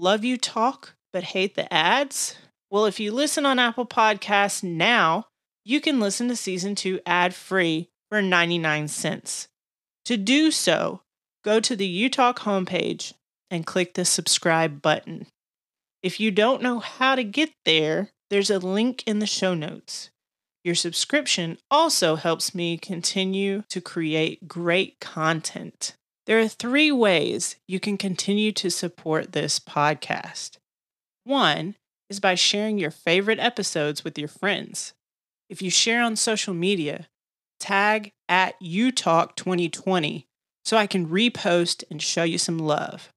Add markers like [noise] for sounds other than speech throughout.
Love You Talk, but hate the ads? Well, if you listen on Apple Podcasts now, you can listen to season two ad free for 99 cents. To do so, go to the UTalk homepage and click the subscribe button. If you don't know how to get there, there's a link in the show notes. Your subscription also helps me continue to create great content. There are three ways you can continue to support this podcast. One is by sharing your favorite episodes with your friends. If you share on social media, tag at UTalk2020 so I can repost and show you some love.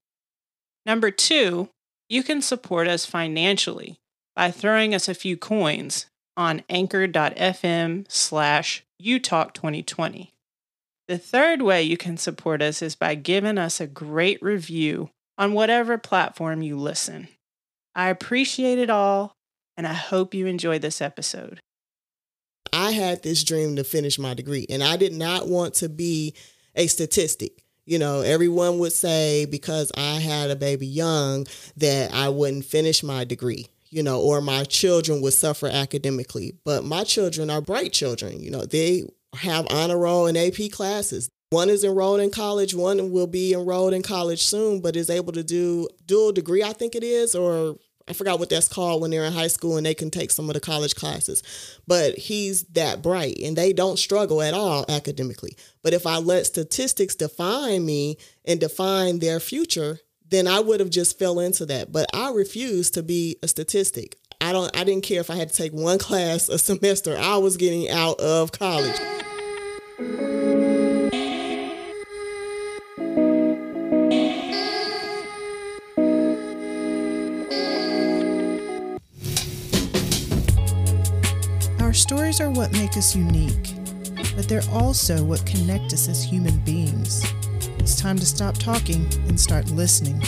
Number two, you can support us financially by throwing us a few coins on anchor.fm slash utalk2020. The third way you can support us is by giving us a great review on whatever platform you listen. I appreciate it all, and I hope you enjoy this episode. I had this dream to finish my degree, and I did not want to be a statistic. You know, everyone would say because I had a baby young that I wouldn't finish my degree, you know, or my children would suffer academically. But my children are bright children. You know, they have honor roll and AP classes. One is enrolled in college, one will be enrolled in college soon, but is able to do dual degree, I think it is, or I forgot what that's called when they're in high school and they can take some of the college classes. But he's that bright and they don't struggle at all academically. But if I let statistics define me and define their future, then I would have just fell into that. But I refuse to be a statistic. I don't I didn't care if I had to take one class a semester. I was getting out of college. Our stories are what make us unique, but they're also what connect us as human beings. It's time to stop talking and start listening.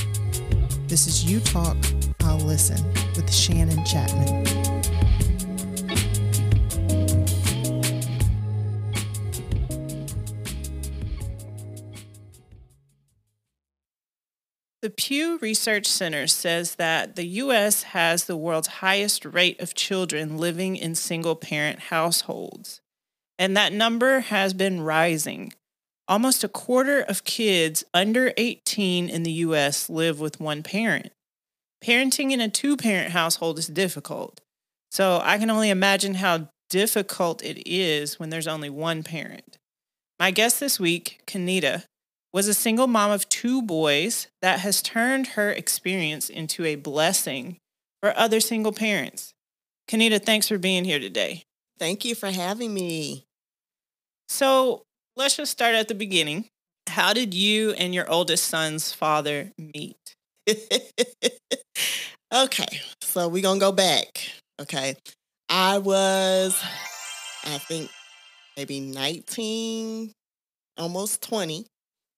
This is You Talk, I'll Listen with Shannon Chapman. The Pew Research Center says that the U.S. has the world's highest rate of children living in single parent households. And that number has been rising. Almost a quarter of kids under 18 in the U.S. live with one parent. Parenting in a two parent household is difficult. So I can only imagine how difficult it is when there's only one parent. My guest this week, Kenita, was a single mom of two boys that has turned her experience into a blessing for other single parents. Kenita, thanks for being here today. Thank you for having me. So let's just start at the beginning. How did you and your oldest son's father meet? [laughs] okay, so we're to go back. Okay. I was, I think, maybe 19, almost 20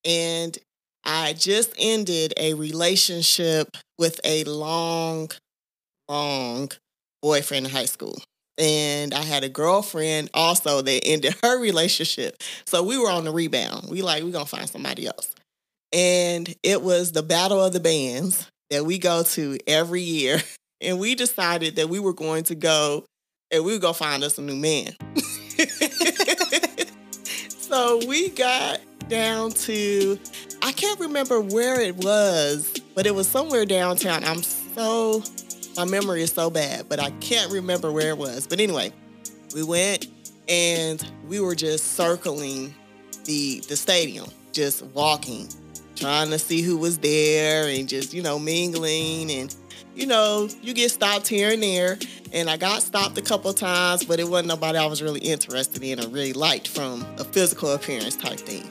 and I just ended a relationship with a long, long boyfriend in high school. And I had a girlfriend also that ended her relationship. So we were on the rebound. We like, we're gonna find somebody else. And it was the battle of the bands that we go to every year. [laughs] And we decided that we were going to go and we would go find us a new man. [laughs] so we got down to, I can't remember where it was, but it was somewhere downtown. I'm so, my memory is so bad, but I can't remember where it was. But anyway, we went and we were just circling the the stadium, just walking, trying to see who was there and just, you know, mingling and you know, you get stopped here and there. And I got stopped a couple times, but it wasn't nobody I was really interested in or really liked from a physical appearance type thing.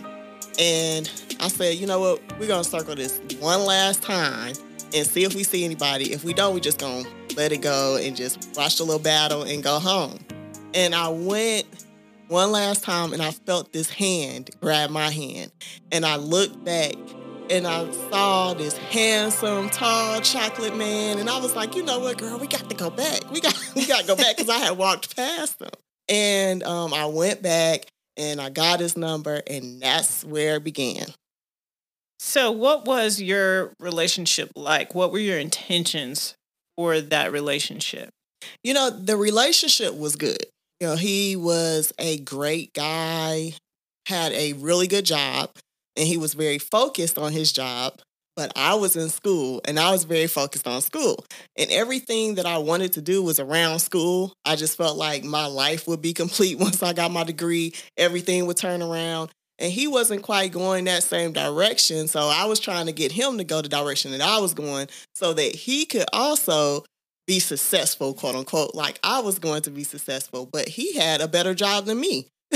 And I said, you know what? We're gonna circle this one last time and see if we see anybody. If we don't, we just gonna let it go and just watch the little battle and go home. And I went one last time and I felt this hand grab my hand. And I looked back and I saw this handsome, tall chocolate man. And I was like, you know what, girl, we got to go back. We got we got to go back because I had walked past him. And um, I went back and I got his number, and that's where it began. So, what was your relationship like? What were your intentions for that relationship? You know, the relationship was good. You know, he was a great guy, had a really good job, and he was very focused on his job. But I was in school and I was very focused on school. And everything that I wanted to do was around school. I just felt like my life would be [laughs] complete once I got my degree. Everything would turn around. And he wasn't quite going that same direction. So I was trying to get him to go the direction that I was going so that he could also be successful, quote unquote, like I was going to be successful. But he had a better job than me [laughs]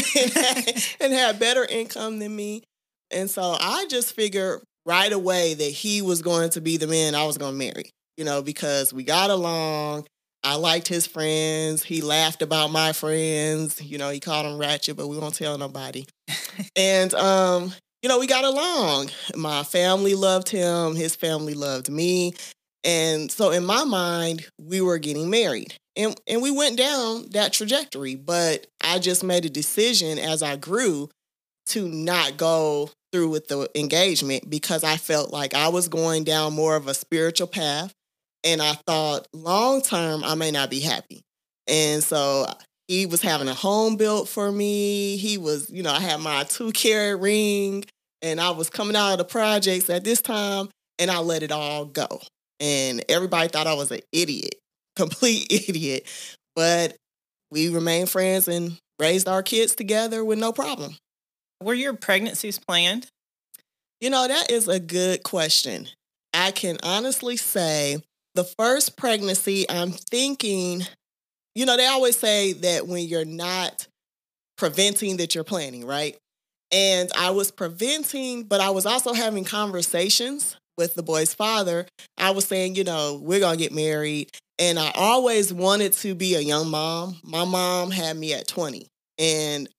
and had better income than me. And so I just figured right away that he was going to be the man I was going to marry, you know, because we got along. I liked his friends. He laughed about my friends. You know, he called them ratchet, but we won't tell nobody. [laughs] and, um, you know, we got along. My family loved him. His family loved me. And so in my mind, we were getting married. And and we went down that trajectory, but I just made a decision as I grew to not go through with the engagement because I felt like I was going down more of a spiritual path and I thought long term I may not be happy. And so he was having a home built for me. He was, you know, I had my two [laughs] carat ring and I was coming out of the projects at this time and I let it all go and everybody thought I was an idiot, [laughs] complete idiot. But we remained friends and raised our kids together with no problem. Were your pregnancies planned? You know, that is a good question. I can honestly say the first pregnancy, I'm thinking, you know, they always say that when you're not preventing, that you're planning, right? And I was preventing, but I was also having conversations with the boy's father, I was saying, you know, we're going to get married. And I always wanted to be a young mom. My mom had me at 20. And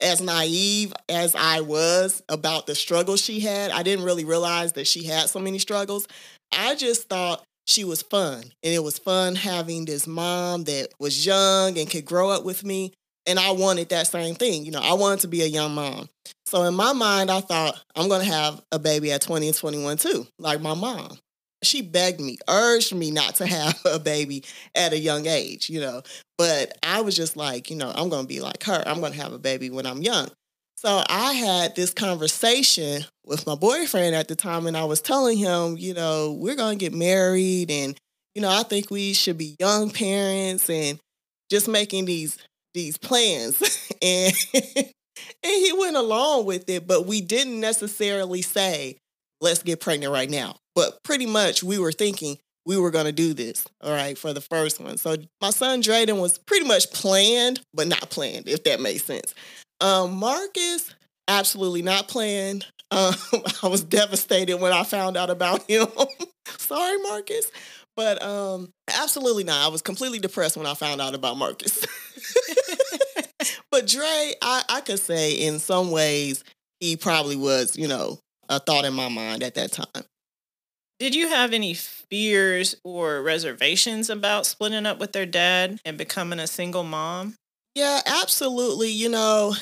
as naive as I was about the struggles she had, I didn't really realize that she had so many struggles. I just thought she was fun. And it was fun having this mom that was young and could grow up with me. And I wanted that same thing. You know, I wanted to be a young mom. So in my mind, I thought I'm going to have a baby at 20 and 21 too, like my mom. She begged me, urged me not to [laughs] have a baby at a young age, you know. But I was just like, you know, I'm going to be like her. I'm going to have a baby when I'm young. So I had this conversation with my boyfriend at the time, and I was telling him, you know, we're going to get married, and you know, I think we should be young parents, and just making these these plans. [laughs] and and he went along with it, but we didn't necessarily say, let's get pregnant right now. But pretty much we were thinking we were going to do this, all right, for the first one. So my son Drayden was pretty much planned, but not planned, if that makes sense. Um, Marcus, absolutely not planned. [laughs] Um, I was devastated when I found out about him. [laughs] Sorry, Marcus. But um, absolutely not. I was completely depressed when I found out about Marcus. But Dre, I, I could say in some ways he probably was, you know, a thought in my mind at that time. Did you have any fears or reservations about splitting up with their dad and becoming a single mom? Yeah, absolutely. You know,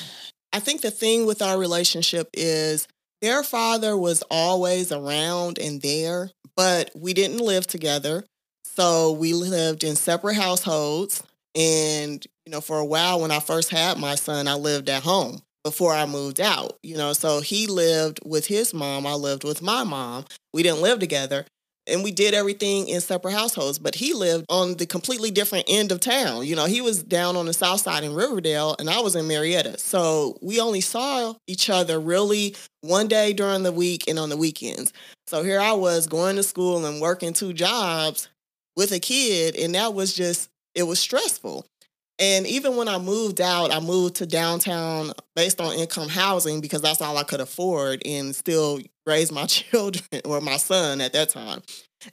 I think the thing with our relationship is their father was always around and there, but we didn't live together. So we lived in separate households. And, you know, for a while when I first had my son, I lived at home before I moved out, you know. So he lived with his mom, I lived with my mom. We didn't live together and we did everything in separate households. But he lived on the completely different end of town. You know, he was down on the south side in Riverdale, and I was in Marietta. So we only saw each other really one day during the week and on the weekends. So here I was going to school and working two jobs with a kid, and that was just it was stressful. And even when I moved out, I moved to downtown based on income housing because that's all I could afford and still raise my [laughs] children or my son at that time.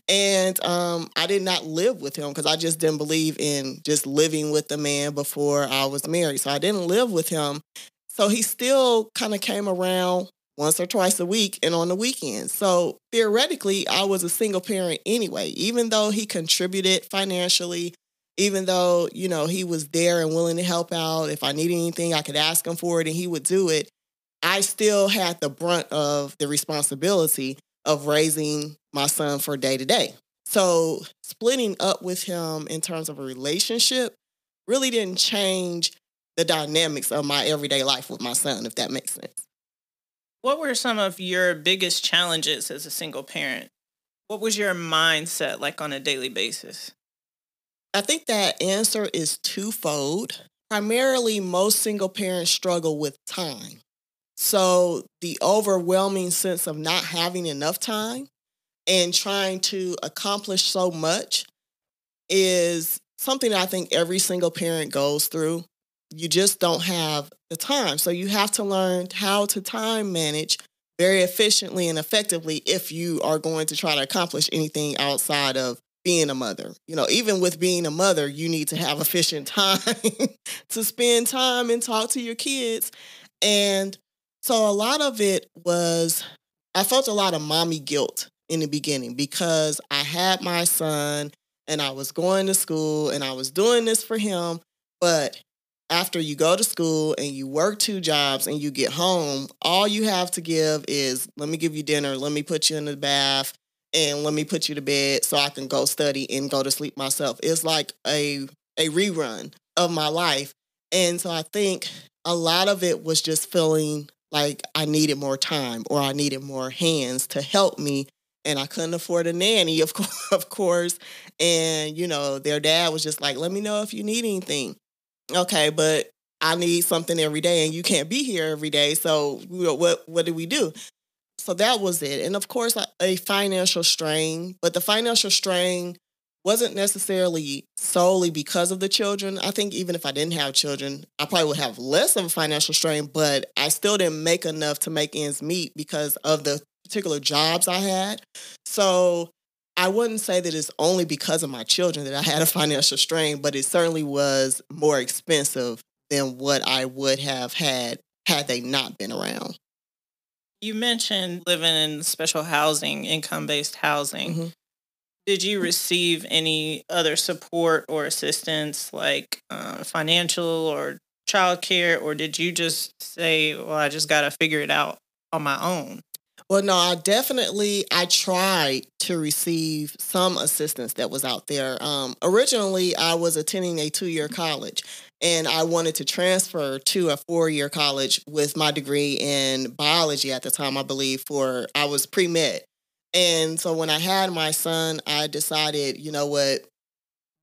And um, I did not live with him because I just didn't believe in just living with the man before I was married. So I didn't live with him. So he still kind of came around once or twice a week and on the weekends. So theoretically, I was a single parent anyway, even though he contributed financially even though, you know, he was there and willing to help out. If I needed anything, I could ask him for it and he would do it. I still had the brunt of the responsibility of raising my son for day to day. So splitting up with him in terms of a relationship really didn't change the dynamics of my everyday life with my son, if that makes sense. What were some of your biggest challenges as a single parent? What was your mindset like on a daily basis? I think that answer is twofold. Primarily, most single parents struggle with time. So, the overwhelming sense of not having enough time and trying to accomplish so much is something I think every single parent goes through. You just don't have the time. So, you have to learn how to time manage very efficiently and effectively if you are going to try to accomplish anything outside of being a mother. You know, even with being a mother, you need to have efficient time [laughs] to spend time and talk to your kids. And so a lot of it was, I felt a lot of mommy guilt in the beginning because I had my son and I was going to school and I was doing this for him. But after you go to school and you work two jobs and you get home, all you have to give is let me give you dinner, let me put you in the bath, and let me put you to bed so I can go study and go to sleep myself. It's like a a rerun of my life. And so I think a lot of it was just feeling like I needed more time or I needed more hands to help me. And I couldn't afford a nanny, of course, [laughs] of course. And, you know, their dad was just like, let me know if you need anything. Okay, but I need something every day and you can't be here every day. So what what do we do? So that was it. And of course, a financial strain, but the financial strain wasn't necessarily solely because of the children. I think even if I didn't have children, I probably would have less of a financial strain, but I still didn't make enough to make ends meet because of the particular jobs I had. So I wouldn't say that it's only because of my children that I had a [laughs] financial strain, but it certainly was more expensive than what I would have had had they not been around. You mentioned living in special housing, income based housing. Mm-hmm. Did you receive any other support or assistance like uh, financial or childcare, or did you just say, well, I just got to figure it out on my own? Well, no, I definitely I tried to receive some assistance that was out there. Um, originally, I was attending a two year college, and I wanted to transfer to a four year college with my degree in biology at the time, I believe, for I was pre med. And so when I had my son, I decided, you know what,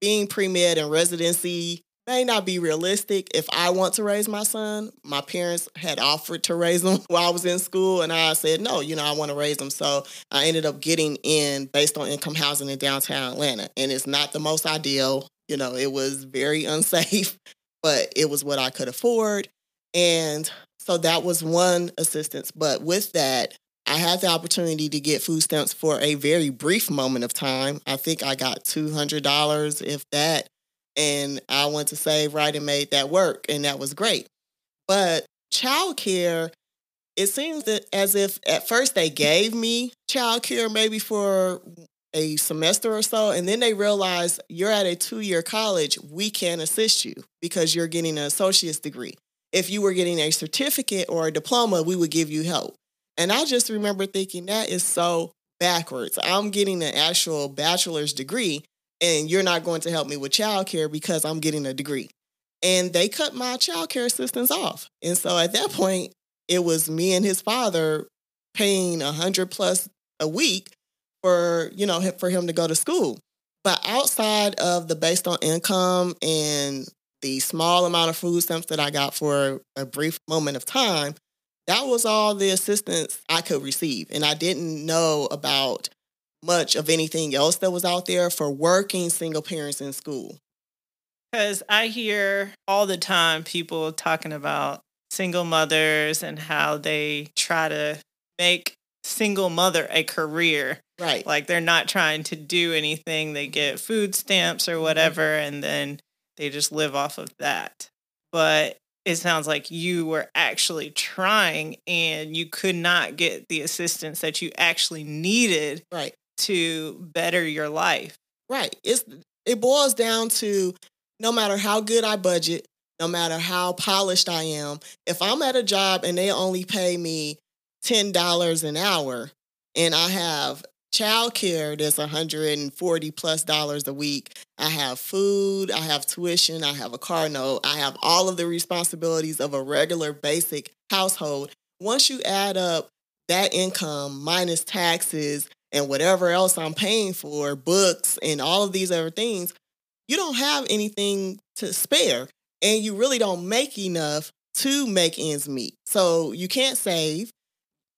being pre med and residency may not be realistic. If I want to raise my son, my parents had offered to raise him [laughs] while I was in school, and I said, no, you know, I want to raise him. So I ended up getting in based on income housing in downtown Atlanta. And it's not the most ideal. You know, it was very [laughs] unsafe but it was what I could afford. And so that was one assistance. But with that, I had the opportunity to get food stamps for a very brief moment of time. I think I got $200, if that. And I went to Save Rite and made that work. And that was great. But childcare, it seems that as if at first they gave me childcare maybe for a semester or so, and then they realize you're at a two year college, we can't assist you because you're getting an associate's degree. If you were getting a certificate or a diploma, we would give you help. And I just remember thinking that is so backwards. I'm getting an actual bachelor's degree, and you're not going to help me with childcare because I'm getting a degree. And they cut my childcare assistance off. And so at that point, it was me and his father paying a hundred plus a week for you know for him to go to school. But outside of the based on income and the small amount of food stamps that I got for a brief moment of time, that was all the assistance I could receive. And I didn't know about much of anything else that was out there for working single parents in school. Because I hear all the time people talking about single mothers and how they try to make single mother a career. Right. Like they're not trying to do anything. They get food stamps or mm-hmm. whatever, and then they just live off of that. But it sounds like you were actually trying and you could not get the assistance that you actually needed right. to better your life. Right. It's it boils down to no matter how good I budget, no matter how polished I am, if I'm at a job and they only pay me $10 an hour and I have childcare that's 140 plus dollars a week. I have food, I have tuition, I have a car note, I have all of the responsibilities of a regular basic household. Once you add up that income minus taxes and whatever else I'm paying for, books and all of these other things, you don't have anything to spare and you really don't make enough to make ends meet. So you can't save.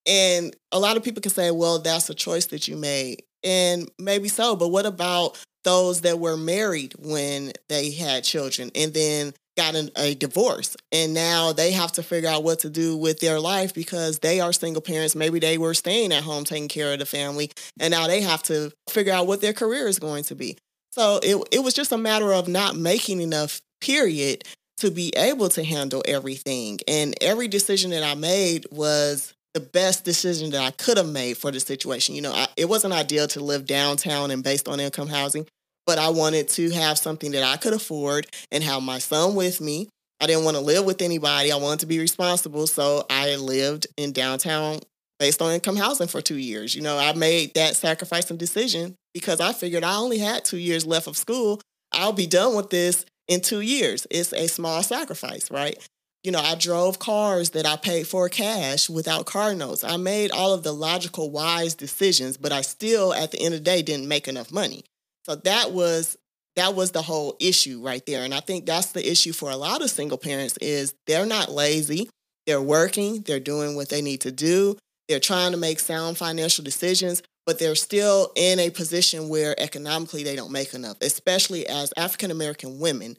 And a lot of people can say, well, that's a choice that you made. And maybe so, but what about those that were married when they had children and then got an, a divorce and now they have to figure out what to do with their life because they are single parents maybe they were staying at home taking care of the family and now they have to figure out what their career is going to be so it, it was just a matter of not making enough period to be able to handle everything and every decision that i made was the best decision that I could have made for the situation. You know, I, it wasn't ideal to live downtown and based on income housing, but I wanted to have something that I could afford and have my son with me. I didn't want to live with anybody. I wanted to be responsible. So I lived in downtown based on income housing for two years. You know, I made that sacrifice and decision because I figured I only had two years left of school. I'll be done with this in two years. It's a small sacrifice, right? You know, I drove cars that I paid for cash without car notes. I made all of the logical, wise decisions, but I still, at the end of the day, didn't make enough money. So that was that was the whole issue right there. And I think that's the issue for a lot of single parents is they're not lazy. They're working, they're doing what they need to do. They're trying to make sound financial decisions, but they're still in a position where economically they don't make enough, especially as African American women.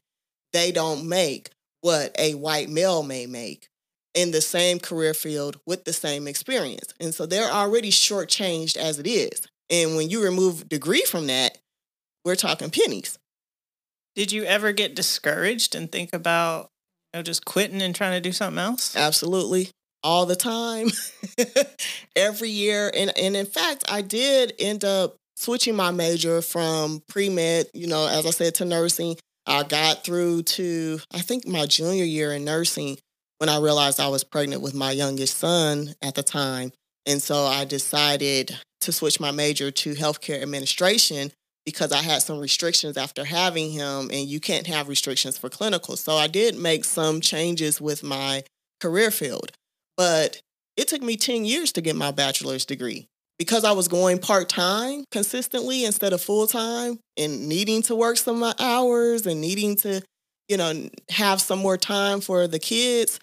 They don't make what a white male may make in the same career field with the same experience. And so they're already shortchanged as it is. And when you remove degree from that, we're talking pennies. Did you ever get discouraged and think about you know, just quitting and trying to do something else? Absolutely. All the time. [laughs] Every year. And and in fact, I did end up switching my major from pre-med, you know, as I said, to nursing. I got through to, I think, my junior year in nursing when I realized I was pregnant with my youngest son at the time. And so I decided to switch my major to healthcare administration because I had some restrictions after having him, and you can't have restrictions for clinical. So I did make some changes with my career field. But it took me 10 years to get my bachelor's degree because I was going part time consistently instead of full time and needing to work some hours and needing to, you know, have some more time for the kids,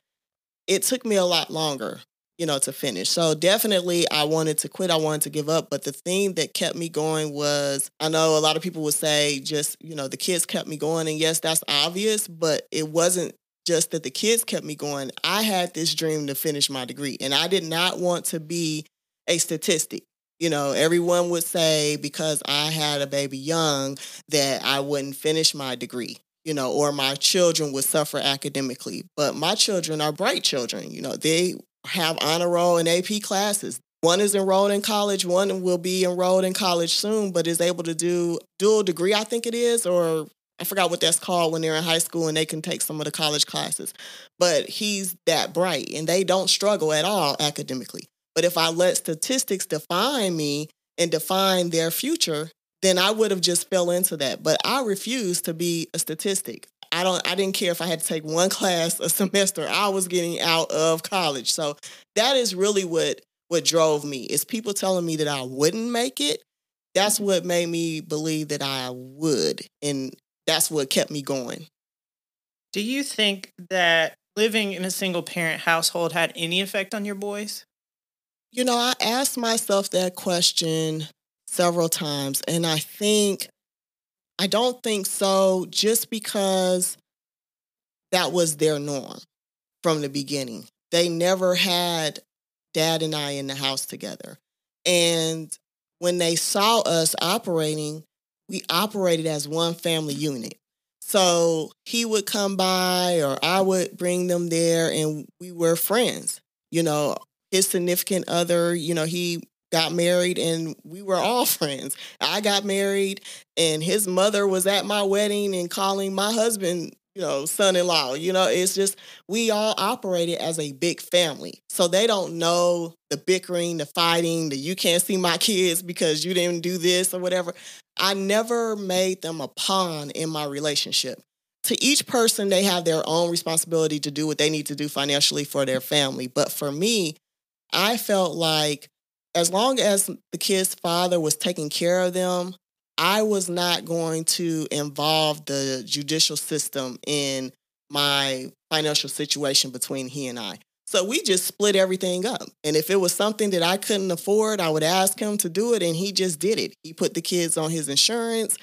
it took me a lot longer, you know, to finish. So definitely I wanted to quit. I wanted to give up. But the thing that kept me going was I know a lot of people would say just, you know, the kids kept me going. And yes, that's obvious, but it wasn't just that the kids kept me going. I had this dream to finish my degree and I did not want to be a statistic. You know, everyone would say because I had a baby young that I wouldn't finish my degree, you know, or my children would suffer academically. But my children are bright children. You know, they have honor roll and AP classes. One is enrolled in college, one will be enrolled in college soon, but is able to do dual degree, I think it is, or I forgot what that's called when they're in high school and they can take some of the college classes. But he's that bright and they don't struggle at all academically. But if I let statistics define me and define their future, then I would have just fell into that. But I refuse to be a statistic. I don't I didn't care if I had to take one [laughs] class a semester. I was getting out of college. So that is really what what drove me. Is people telling me that I wouldn't make it. That's what made me believe that I would. And that's what kept me going. Do you think that living in a single parent household had any effect on your boys? You know, I asked myself that question several times, and I think, I don't think so, just because that was their norm from the beginning. They never had dad and I in the house together. And when they saw us operating, we operated as one family unit. So he would come by or I would bring them there and we were friends. You know, his significant other, you know, he got married and we were all [laughs] friends. I got married and his mother was at my wedding and calling my husband you know, son-in-law. You know, it's just we all operated as a big family. So they don't know the bickering, the fighting, the you can't see my kids because you didn't do this or whatever. I never made them a pawn in my relationship. To each person, they have their own responsibility to do what they need to do financially for their family. But for me, I felt like as long as the kid's father was taking care of them, I was not going to involve the judicial system in my financial situation between he and I. So we just split everything up. And if it was something that I couldn't afford, I would ask him to do it. And he just did it. He put the kids on his insurance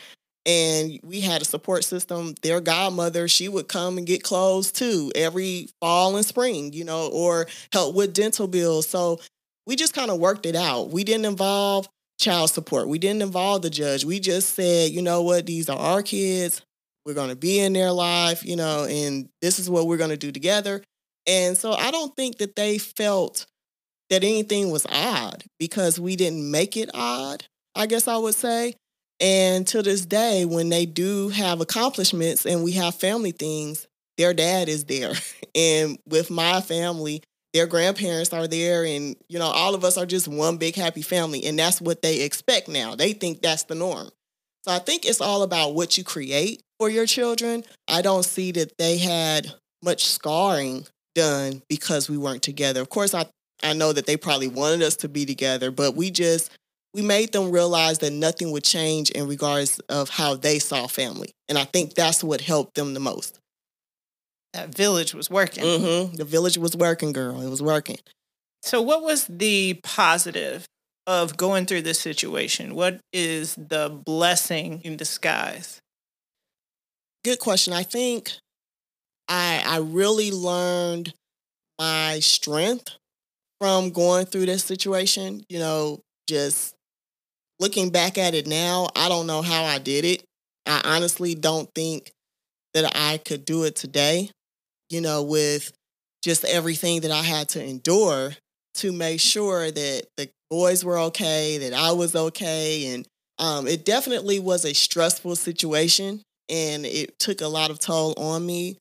and we had a support system. Their godmother, she would come and get clothes too every fall and spring, you know, or help with dental bills. So we just kind of worked it out. We didn't involve child support. We didn't involve the judge. We just said, you know what, these are our kids. We're going to be in their life, you know, and this is what we're going to do together. And so I don't think that they felt that anything was odd because we didn't make it odd, I guess I would say. And to this day, when they do have accomplishments and we have family things, their dad is there. [laughs] And with my family, their grandparents are there and you know all of us are just one big happy family and that's what they expect now. They think that's the norm. So i think it's all about what you create for your children. I don't see that they had much scarring done because we weren't together. Of course i i know that they probably wanted us to be together but we just we made them realize that nothing would change in regards of how they saw family and i think that's what helped them the most that village was working. Mm-hmm. The village was working, girl. It was working. So, what was the positive of going through this situation? What is the blessing in disguise? Good question. I think I I really learned my strength from going through this situation. You know, just looking back at it now, I don't know how I did it. I honestly don't think that I could do it today you know, with just everything that I had to endure to make sure that the boys were okay, that I was okay. And um, it definitely was a stressful situation and it took a lot of toll on me.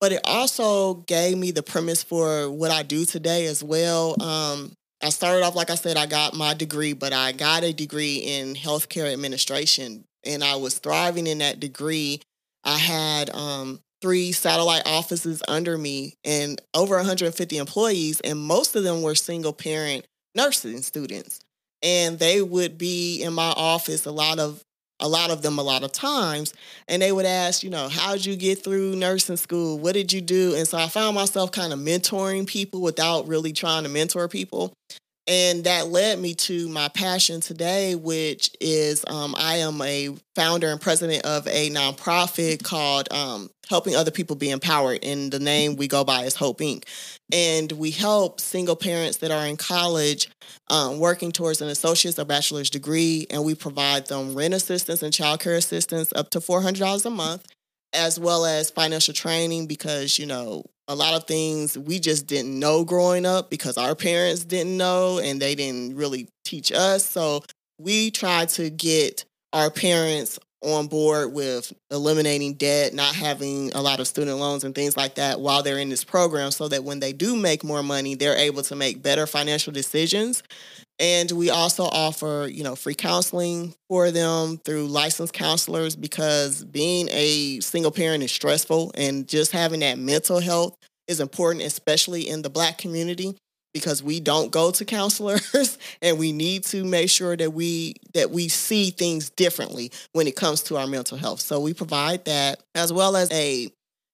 But it also gave me the premise for what I do today as well. Um, I started off, like I said, I got my degree, but I got a degree in healthcare administration and I was thriving in that degree. I had um, three satellite offices under me and over 150 employees, and most of them were single parent nursing students. And they would be in my office a lot of a lot of them a lot of times and they would ask you know how did you get through nursing school? What did you do? And so i found myself kind of mentoring people without really trying to mentor people and that led me to my passion today, which is um, I am a founder and president of a nonprofit called um, Helping Other People Be Empowered. And the name we go by is Hope Inc. And we help single parents that are in college um, working towards an associate's or bachelor's degree. And we provide them rent assistance and childcare assistance up to $400 a month as well as financial training because you know a lot of things we just didn't know growing up because our parents didn't know and they didn't really teach us. So we tried to get our parents on board with eliminating debt, not having a lot of student loans and things like that while they're in this program so that when they do make more money, they're able to make better financial decisions. And we also offer, you know, free counseling for them through licensed counselors because being a single parent is stressful and just having that mental health is important, especially in the black community because we don't go to counselors [laughs] and we need to make sure that we that we see things differently when it comes to our mental health. So we provide that as well as a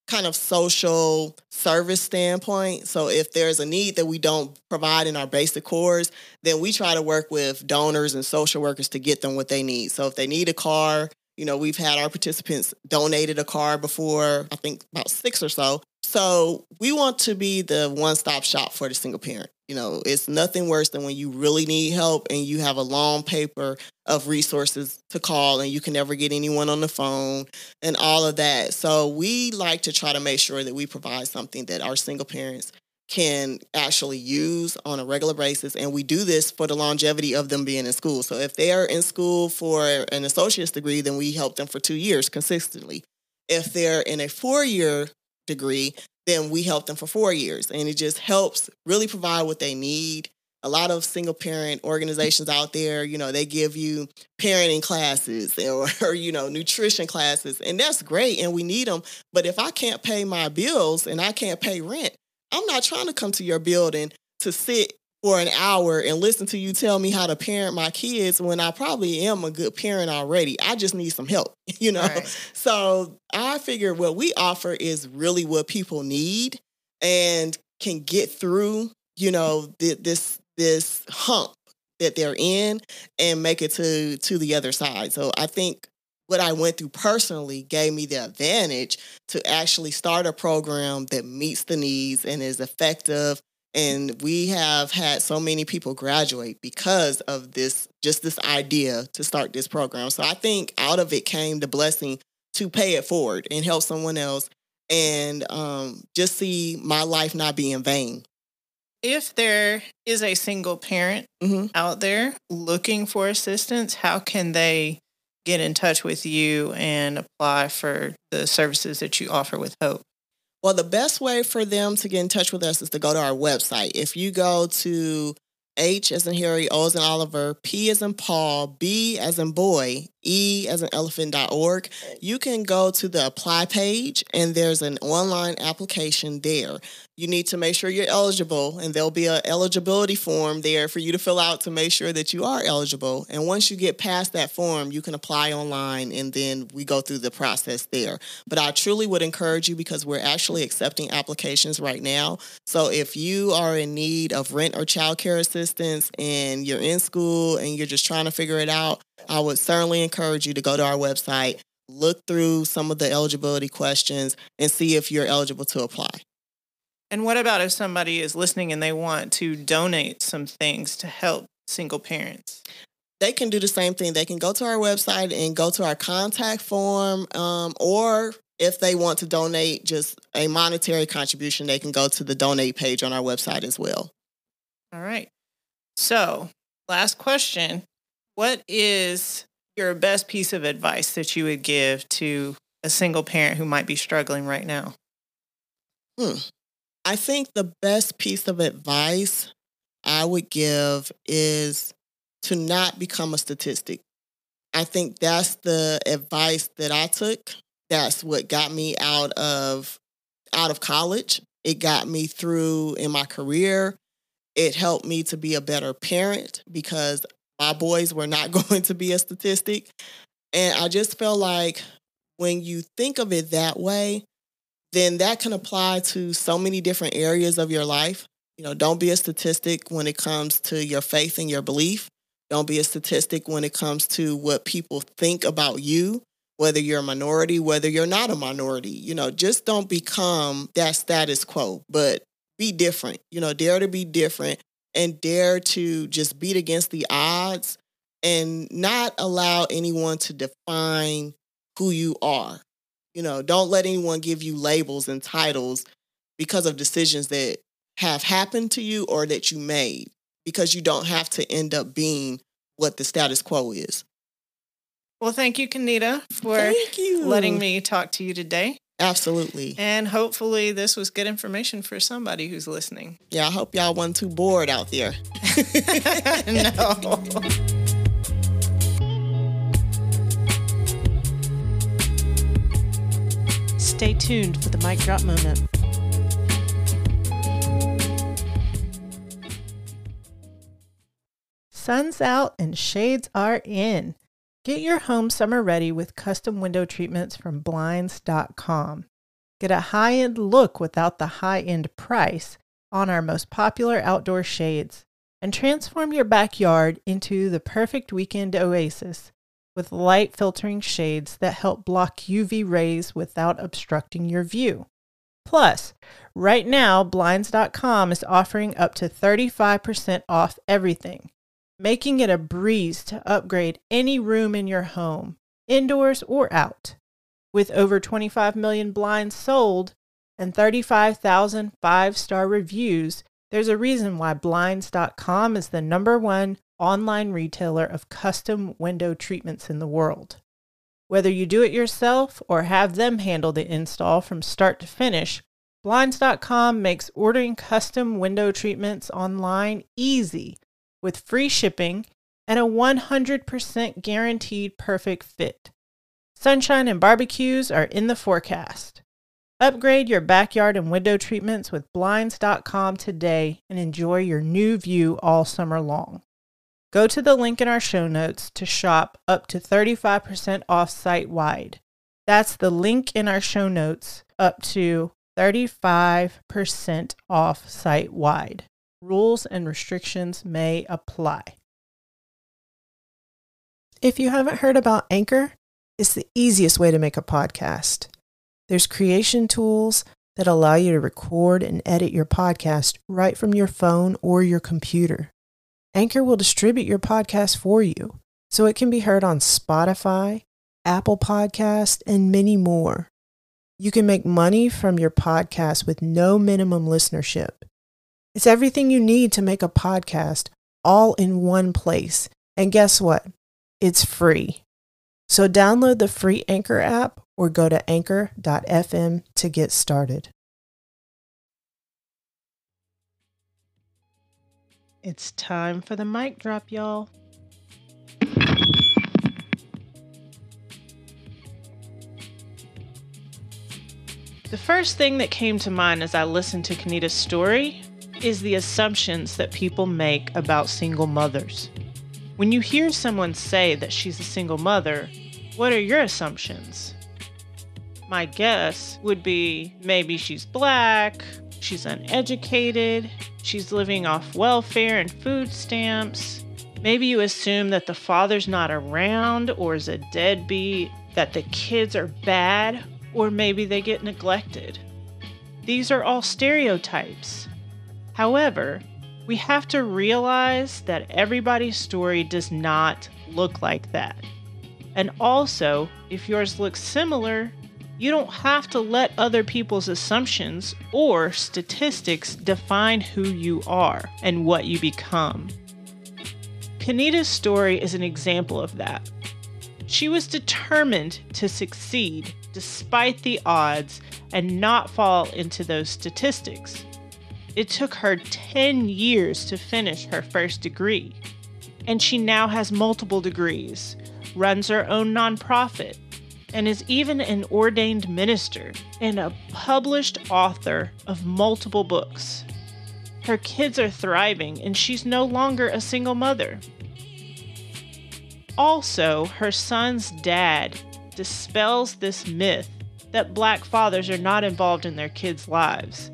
kind of social service standpoint. So if there's a need that we don't provide in our basic cores, then we try to work with donors and social workers to get them what they need. So if they need a car, you know, we've had our participants donated a car before, I think about six or so. So we want to be the one stop shop for the single parent. You know, it's nothing worse than when you really need help and you have a long paper of resources to call and you can never get anyone on the phone and all of that. So we like to try to make sure that we provide something that our single parents can actually use on a regular basis. And we do this for the longevity of them being in school. So if they are in school for an associate's degree, then we help them for two years consistently. If they're in a four year degree, then we help them for four years. And it just helps really provide what they need. A lot of single parent organizations out there, you know, they give you parenting classes [laughs] or, or, you know, nutrition classes. And that's great. And we need them. But if I can't pay my bills and I can't pay rent, I'm not trying to come to your building to sit for an hour and listen to you tell me how to parent my kids when I probably am a good parent already. I just need some help, [laughs] you know? Right. So I figure what we offer is really what people need and can get through, you know, this this hump that they're in and make it to to the other side. So I think what I went through personally gave me the advantage to actually start a program that meets the needs and is effective. And we have had so many people graduate because of this just this idea to start this program. So i think out of it came the blessing to pay it forward and help someone else and um, just see my life not be in vain. If there is a single parent mm-hmm. out there looking for assistance how can they get in touch with you and apply for the services that you offer with hope well, the best way for them to get in touch with us is to go to our website. If you go to H as in Harry, O as in Oliver, P as in Paul, B as in boy, E as an elephant.org, you can go to the apply page and there's an online application there. You need to make sure you're eligible and there'll be an eligibility form there for you to fill out to make sure that you are eligible. And once you get past that form, you can apply online and then we go through the process there. But I truly would encourage you because we're actually accepting applications right now. So if you are in need of rent or child care assistance and you're in school and you're just trying to figure it out, I would certainly encourage you to go to our website, look through some of the eligibility questions, and see if you're eligible to apply. And what about if somebody is listening and they want to donate some things to help single parents? They can do the same thing. They can go to our website and go to our contact form, um, or if they want to donate just a monetary contribution, they can go to the donate page on our website as well. All right. So, last question What is your best piece of advice that you would give to a single parent who might be struggling right now? Hmm. I think the best piece of advice I would give is to not become a statistic. I think that's the advice that I took. That's what got me out of out of college. It got me through in my career. It helped me to be a better parent because my boys were not [laughs] going to be a statistic. And I just felt like when you think of it that way, then that can apply to so many different areas of your life. You know, don't be a statistic when it comes to your faith and your belief. Don't be a statistic when it comes to what people think about you, whether you're a minority, whether you're not a minority. You know, just don't become that status quo, but be different. You know, dare to be different and dare to just beat against the odds and not allow anyone to define who you are. You know, don't let anyone give you labels and titles because of decisions that have happened to you or that you made because you don't have to end up being what the status quo is. Well, thank you, Kanita, for you. letting me talk to you today. Absolutely. And hopefully, this was good information for somebody who's listening. Yeah, I hope y'all weren't too bored out there. [laughs] no. Stay tuned for the mic drop moment. Sun's out and shades are in. Get your home summer ready with custom window treatments from Blinds.com. Get a high end look without the high end price on our most popular outdoor shades and transform your backyard into the perfect weekend oasis with light filtering shades that help block UV rays without obstructing your view. Plus, right now, Blinds.com is offering up to 35% off everything making it a breeze to upgrade any room in your home, indoors or out. With over 25 million blinds sold and 35,000 five star reviews, there's a reason why Blinds.com is the number one online retailer of custom window treatments in the world. Whether you do it yourself or have them handle the install from start to finish, Blinds.com makes ordering custom window treatments online easy with free shipping and a 100% guaranteed perfect fit. Sunshine and barbecues are in the forecast. Upgrade your backyard and window treatments with Blinds.com today and enjoy your new view all summer long. Go to the link in our show notes to shop up to 35% off site wide. That's the link in our show notes up to 35% off site wide. Rules and restrictions may apply. If you haven't heard about Anchor, it's the easiest way to make a podcast. There's creation tools that allow you to record and edit your podcast right from your phone or your computer. Anchor will distribute your podcast for you so it can be heard on Spotify, Apple Podcast, and many more. You can make money from your podcast with no minimum listenership. It's everything you need to make a podcast all in one place. And guess what? It's free. So download the free Anchor app or go to anchor.fm to get started. It's time for the mic drop, y'all. The first thing that came to mind as I listened to Kenita's story is the assumptions that people make about single mothers. When you hear someone say that she's a single mother, what are your assumptions? My guess would be maybe she's black, she's uneducated, she's living off welfare and food stamps. Maybe you assume that the father's not around or is a deadbeat, that the kids are bad, or maybe they get neglected. These are all stereotypes. However, we have to realize that everybody's story does not look like that. And also, if yours looks similar, you don't have to let other people's assumptions or statistics define who you are and what you become. Kenita's story is an example of that. She was determined to succeed despite the odds and not fall into those statistics. It took her 10 years to finish her first degree, and she now has multiple degrees, runs her own nonprofit, and is even an ordained minister and a published author of multiple books. Her kids are thriving, and she's no longer a single mother. Also, her son's dad dispels this myth that black fathers are not involved in their kids' lives.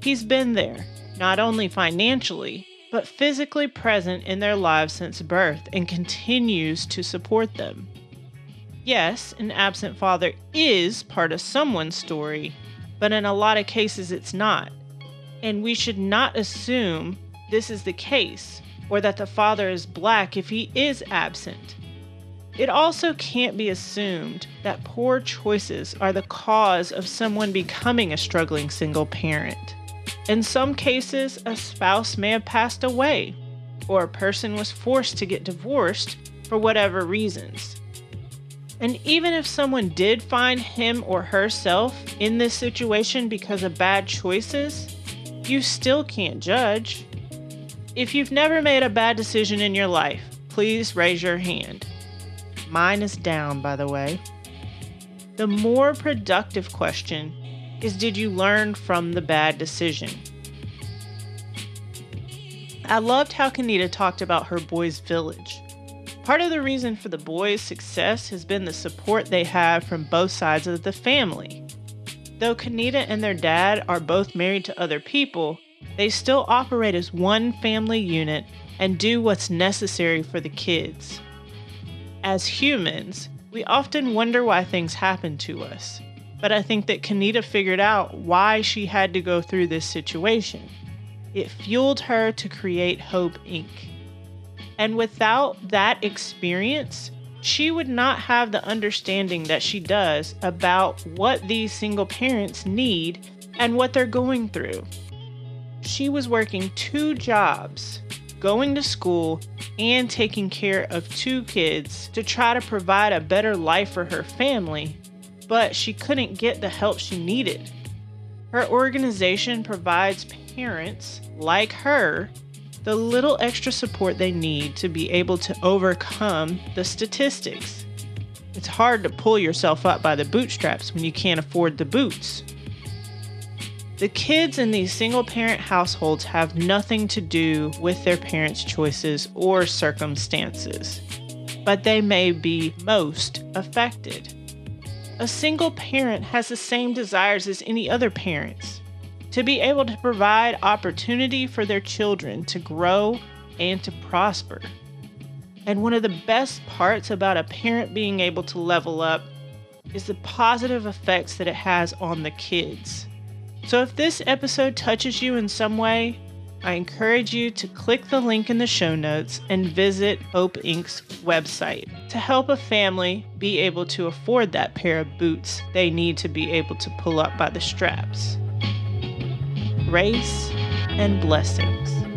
He's been there, not only financially, but physically present in their lives since birth and continues to support them yes, an absent father is part of someone's story, but in a lot of cases it's not. And we should not assume this is the case or that the father is black if he is absent. It also can't be assumed that poor choices are the cause of someone becoming a struggling single parent. In some cases, a spouse may have passed away, or a person was forced to get divorced for whatever reasons. And even if someone did find him or herself in this situation because of bad choices, you still can't judge. If you've never made a bad decision in your life, please raise your hand. Mine is down, by the way. The more productive question is Did you learn from the bad decision? I loved how Kenita talked about her boys' village. Part of the reason for the boys' success has been the support they have from both sides of the family. Though Kenita and their dad are both married to other people, they still operate as one family unit and do what's necessary for the kids. As humans, we often wonder why things happen to us, but I think that Kenita figured out why she had to go through this situation. It fueled her to create Hope Inc. And without that experience, she would not have the understanding that she does about what these single parents need and what they're going through. She was working two jobs going to school and taking care of two kids to try to provide a better life for her family, but she couldn't get the help she needed. Her organization provides parents like her the little extra support they need to be able to overcome the statistics. It's hard to pull yourself up by the bootstraps when you can't afford the boots. The kids in these single parent households have nothing to do with their parents' choices or circumstances, but they may be most affected. A single parent has the same desires as any other parents to be able to provide opportunity for their children to grow and to prosper. And one of the best parts about a parent being able to level up is the positive effects that it has on the kids. So if this episode touches you in some way, I encourage you to click the link in the show notes and visit Hope Inc.'s website to help a family be able to afford that pair of boots they need to be able to pull up by the straps. Grace and blessings.